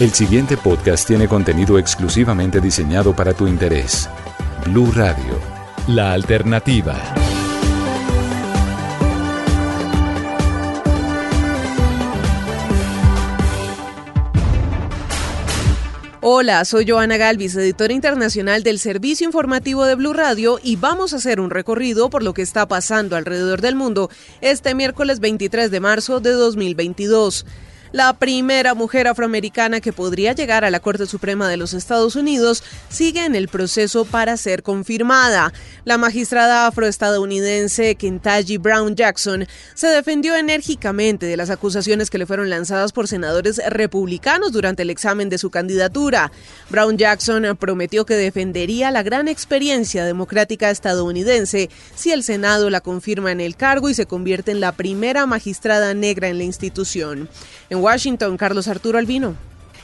El siguiente podcast tiene contenido exclusivamente diseñado para tu interés. Blue Radio, la alternativa. Hola, soy Joana Galvis, editora internacional del Servicio Informativo de Blue Radio y vamos a hacer un recorrido por lo que está pasando alrededor del mundo este miércoles 23 de marzo de 2022 la primera mujer afroamericana que podría llegar a la Corte Suprema de los Estados Unidos, sigue en el proceso para ser confirmada. La magistrada afroestadounidense Kentaji Brown Jackson se defendió enérgicamente de las acusaciones que le fueron lanzadas por senadores republicanos durante el examen de su candidatura. Brown Jackson prometió que defendería la gran experiencia democrática estadounidense si el Senado la confirma en el cargo y se convierte en la primera magistrada negra en la institución. Washington, Carlos Arturo Albino.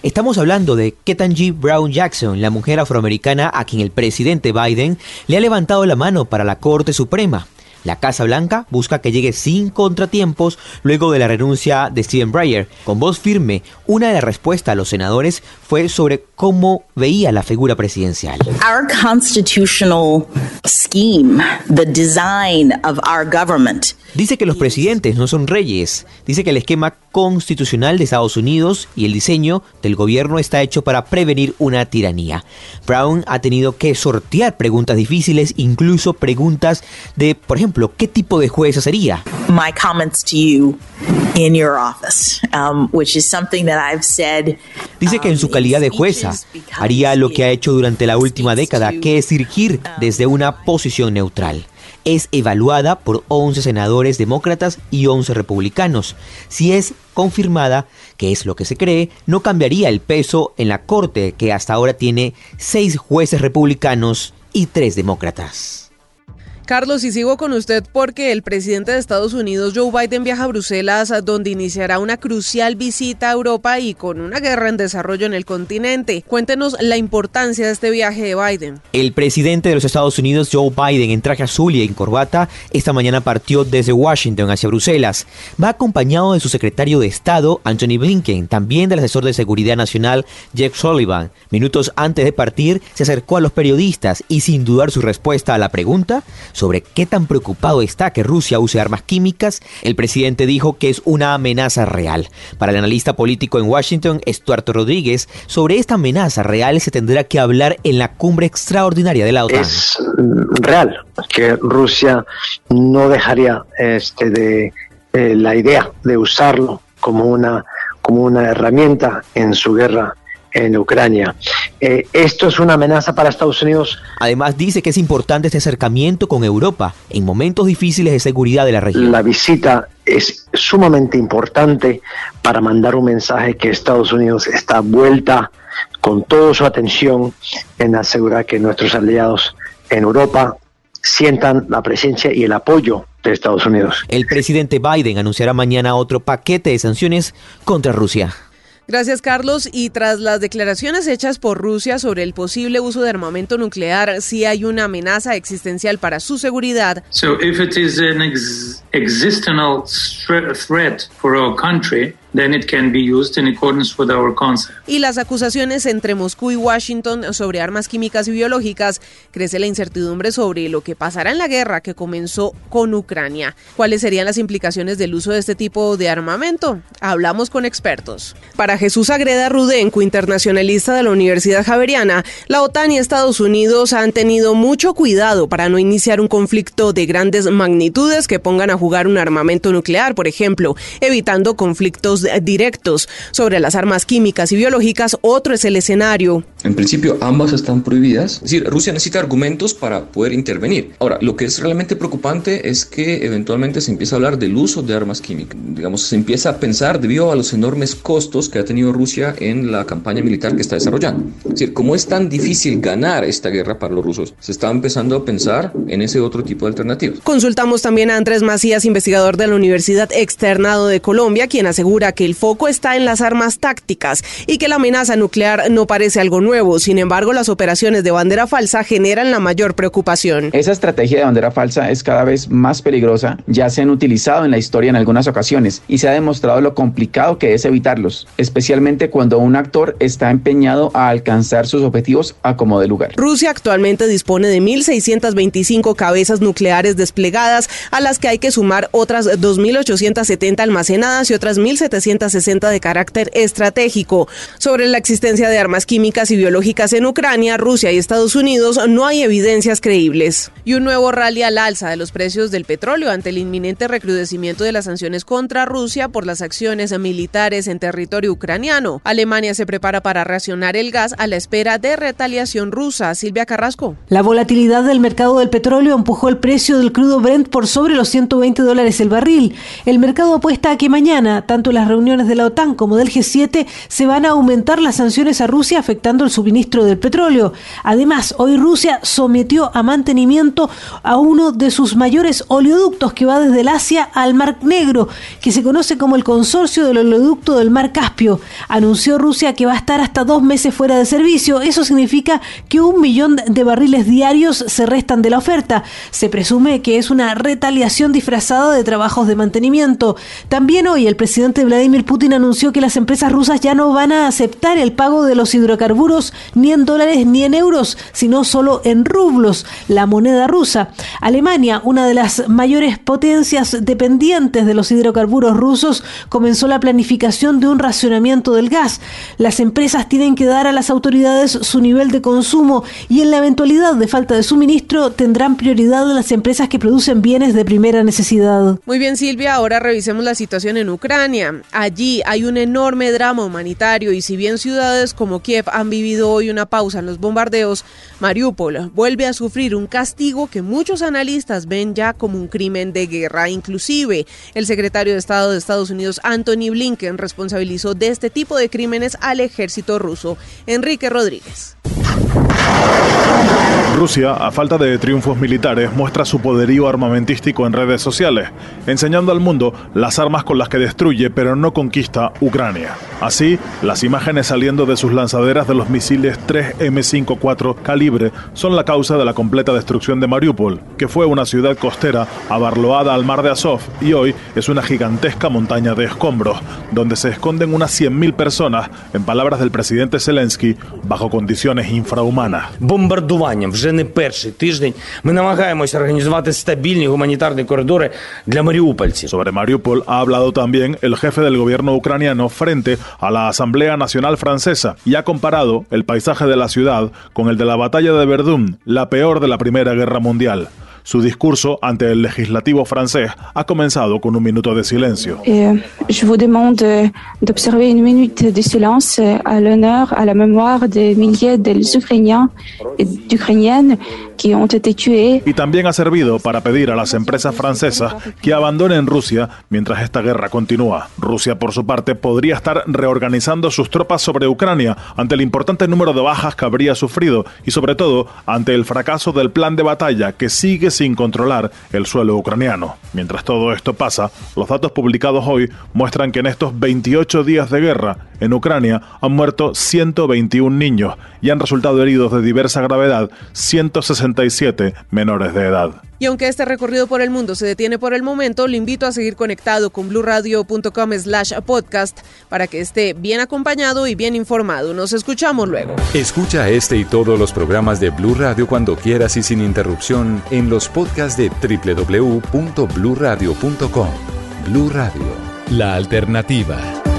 Estamos hablando de Ketanji Brown Jackson, la mujer afroamericana a quien el presidente Biden le ha levantado la mano para la Corte Suprema. La Casa Blanca busca que llegue sin contratiempos luego de la renuncia de Stephen Breyer. Con voz firme, una de las respuestas a los senadores fue sobre cómo veía la figura presidencial. Our constitutional scheme, the design of our government Dice que los presidentes no son reyes. Dice que el esquema constitucional de Estados Unidos y el diseño del gobierno está hecho para prevenir una tiranía. Brown ha tenido que sortear preguntas difíciles, incluso preguntas de, por ejemplo, ¿qué tipo de jueza sería? My comments to you in your office, um, which is something that I've said. Dice que en su um, calidad de jueza haría lo que ha hecho durante la última década, que es dirigir desde una posición neutral es evaluada por 11 senadores demócratas y 11 republicanos. Si es confirmada, que es lo que se cree, no cambiaría el peso en la Corte, que hasta ahora tiene 6 jueces republicanos y 3 demócratas. Carlos, y sigo con usted porque el presidente de Estados Unidos, Joe Biden, viaja a Bruselas, donde iniciará una crucial visita a Europa y con una guerra en desarrollo en el continente. Cuéntenos la importancia de este viaje de Biden. El presidente de los Estados Unidos, Joe Biden, en traje azul y en corbata, esta mañana partió desde Washington hacia Bruselas. Va acompañado de su secretario de Estado, Anthony Blinken, también del asesor de Seguridad Nacional, Jeff Sullivan. Minutos antes de partir, se acercó a los periodistas y sin dudar su respuesta a la pregunta, sobre qué tan preocupado está que Rusia use armas químicas, el presidente dijo que es una amenaza real. Para el analista político en Washington, Estuardo Rodríguez, sobre esta amenaza real se tendrá que hablar en la cumbre extraordinaria de la OTAN. Es real que Rusia no dejaría este de eh, la idea de usarlo como una como una herramienta en su guerra en Ucrania. Eh, esto es una amenaza para Estados Unidos. Además dice que es importante este acercamiento con Europa en momentos difíciles de seguridad de la región. La visita es sumamente importante para mandar un mensaje que Estados Unidos está vuelta con toda su atención en asegurar que nuestros aliados en Europa sientan la presencia y el apoyo de Estados Unidos. El presidente Biden anunciará mañana otro paquete de sanciones contra Rusia. Gracias, Carlos. Y tras las declaraciones hechas por Rusia sobre el posible uso de armamento nuclear, si hay una amenaza existencial para su seguridad. So if it is an existential threat for our country, y las acusaciones entre Moscú y Washington sobre armas químicas y biológicas crece la incertidumbre sobre lo que pasará en la guerra que comenzó con Ucrania. ¿Cuáles serían las implicaciones del uso de este tipo de armamento? Hablamos con expertos. Para Jesús Agreda Rudenco, internacionalista de la Universidad Javeriana, la OTAN y Estados Unidos han tenido mucho cuidado para no iniciar un conflicto de grandes magnitudes que pongan a jugar un armamento nuclear, por ejemplo, evitando conflictos directos sobre las armas químicas y biológicas, otro es el escenario. En principio, ambas están prohibidas. Es decir, Rusia necesita argumentos para poder intervenir. Ahora, lo que es realmente preocupante es que eventualmente se empieza a hablar del uso de armas químicas. Digamos, se empieza a pensar debido a los enormes costos que ha tenido Rusia en la campaña militar que está desarrollando. Es decir, como es tan difícil ganar esta guerra para los rusos, se está empezando a pensar en ese otro tipo de alternativas. Consultamos también a Andrés Macías, investigador de la Universidad Externado de Colombia, quien asegura que el foco está en las armas tácticas y que la amenaza nuclear no parece algo nuevo. Sin embargo, las operaciones de bandera falsa generan la mayor preocupación. Esa estrategia de bandera falsa es cada vez más peligrosa. Ya se han utilizado en la historia en algunas ocasiones y se ha demostrado lo complicado que es evitarlos, especialmente cuando un actor está empeñado a alcanzar sus objetivos a como de lugar. Rusia actualmente dispone de 1.625 cabezas nucleares desplegadas, a las que hay que sumar otras 2.870 almacenadas y otras 1.760 de carácter estratégico. Sobre la existencia de armas químicas y biológicas en Ucrania, Rusia y Estados Unidos no hay evidencias creíbles. Y un nuevo rally al alza de los precios del petróleo ante el inminente recrudecimiento de las sanciones contra Rusia por las acciones militares en territorio ucraniano. Alemania se prepara para racionar el gas a la espera de retaliación rusa. Silvia Carrasco. La volatilidad del mercado del petróleo empujó el precio del crudo Brent por sobre los 120 dólares el barril. El mercado apuesta a que mañana, tanto las reuniones de la OTAN como del G7, se van a aumentar las sanciones a Rusia afectando el suministro del petróleo. Además, hoy Rusia sometió a mantenimiento a uno de sus mayores oleoductos que va desde el Asia al Mar Negro, que se conoce como el Consorcio del Oleoducto del Mar Caspio. Anunció Rusia que va a estar hasta dos meses fuera de servicio. Eso significa que un millón de barriles diarios se restan de la oferta. Se presume que es una retaliación disfrazada de trabajos de mantenimiento. También hoy el presidente Putin anunció que las empresas rusas ya no van a aceptar el pago de los hidrocarburos ni en dólares ni en euros, sino solo en rublos, la moneda rusa. Alemania, una de las mayores potencias dependientes de los hidrocarburos rusos, comenzó la planificación de un racionamiento del gas. Las empresas tienen que dar a las autoridades su nivel de consumo y en la eventualidad de falta de suministro tendrán prioridad las empresas que producen bienes de primera necesidad. Muy bien, Silvia, ahora revisemos la situación en Ucrania. Allí hay un enorme drama humanitario y si bien ciudades como Kiev han vivido hoy una pausa en los bombardeos, Mariupol vuelve a sufrir un castigo que muchos analistas ven ya como un crimen de guerra. Inclusive, el secretario de Estado de Estados Unidos, Anthony Blinken, responsabilizó de este tipo de crímenes al ejército ruso. Enrique Rodríguez. Rusia, a falta de triunfos militares, muestra su poderío armamentístico en redes sociales, enseñando al mundo las armas con las que destruye pero no conquista Ucrania. Así, las imágenes saliendo de sus lanzaderas de los misiles 3M54 calibre son la causa de la completa destrucción de Mariupol, que fue una ciudad costera abarloada al mar de Azov y hoy es una gigantesca montaña de escombros, donde se esconden unas 100.000 personas, en palabras del presidente Zelensky, bajo condiciones infrahumanas. Бомбардуванням вже не перший тиждень ми намагаємося організувати стабільні гуманітарні коридори для маріупольців. Sobre Mariupol ha hablado también el jefe del gobierno ucraniano frente a la Asamblea Nacional Francesa y ha comparado el paisaje de la ciudad con el de la batalla de Verdún, la peor de la Primera Guerra Mundial. Su discurso ante el legislativo francés ha comenzado con un minuto de silencio. Et je vous demande d'observer une minute de silence à l'honneur, à la mémoire des milliers d'Ukrainiens et d'Ukrainiennes qui ont été tués. Y también ha servido para pedir a las empresas francesas que abandonen Rusia mientras esta guerra continúa. Rusia, por su parte, podría estar reorganizando sus tropas sobre Ucrania ante el importante número de bajas que habría sufrido y sobre todo ante el fracaso del plan de batalla que sigue sin controlar el suelo ucraniano. Mientras todo esto pasa, los datos publicados hoy muestran que en estos 28 días de guerra en Ucrania han muerto 121 niños y han resultado heridos de diversa gravedad 167 menores de edad. Y aunque este recorrido por el mundo se detiene por el momento, le invito a seguir conectado con blurradio.com slash podcast para que esté bien acompañado y bien informado. Nos escuchamos luego. Escucha este y todos los programas de Blue Radio cuando quieras y sin interrupción en los podcasts de www.bluradio.com. Blue Radio, la alternativa.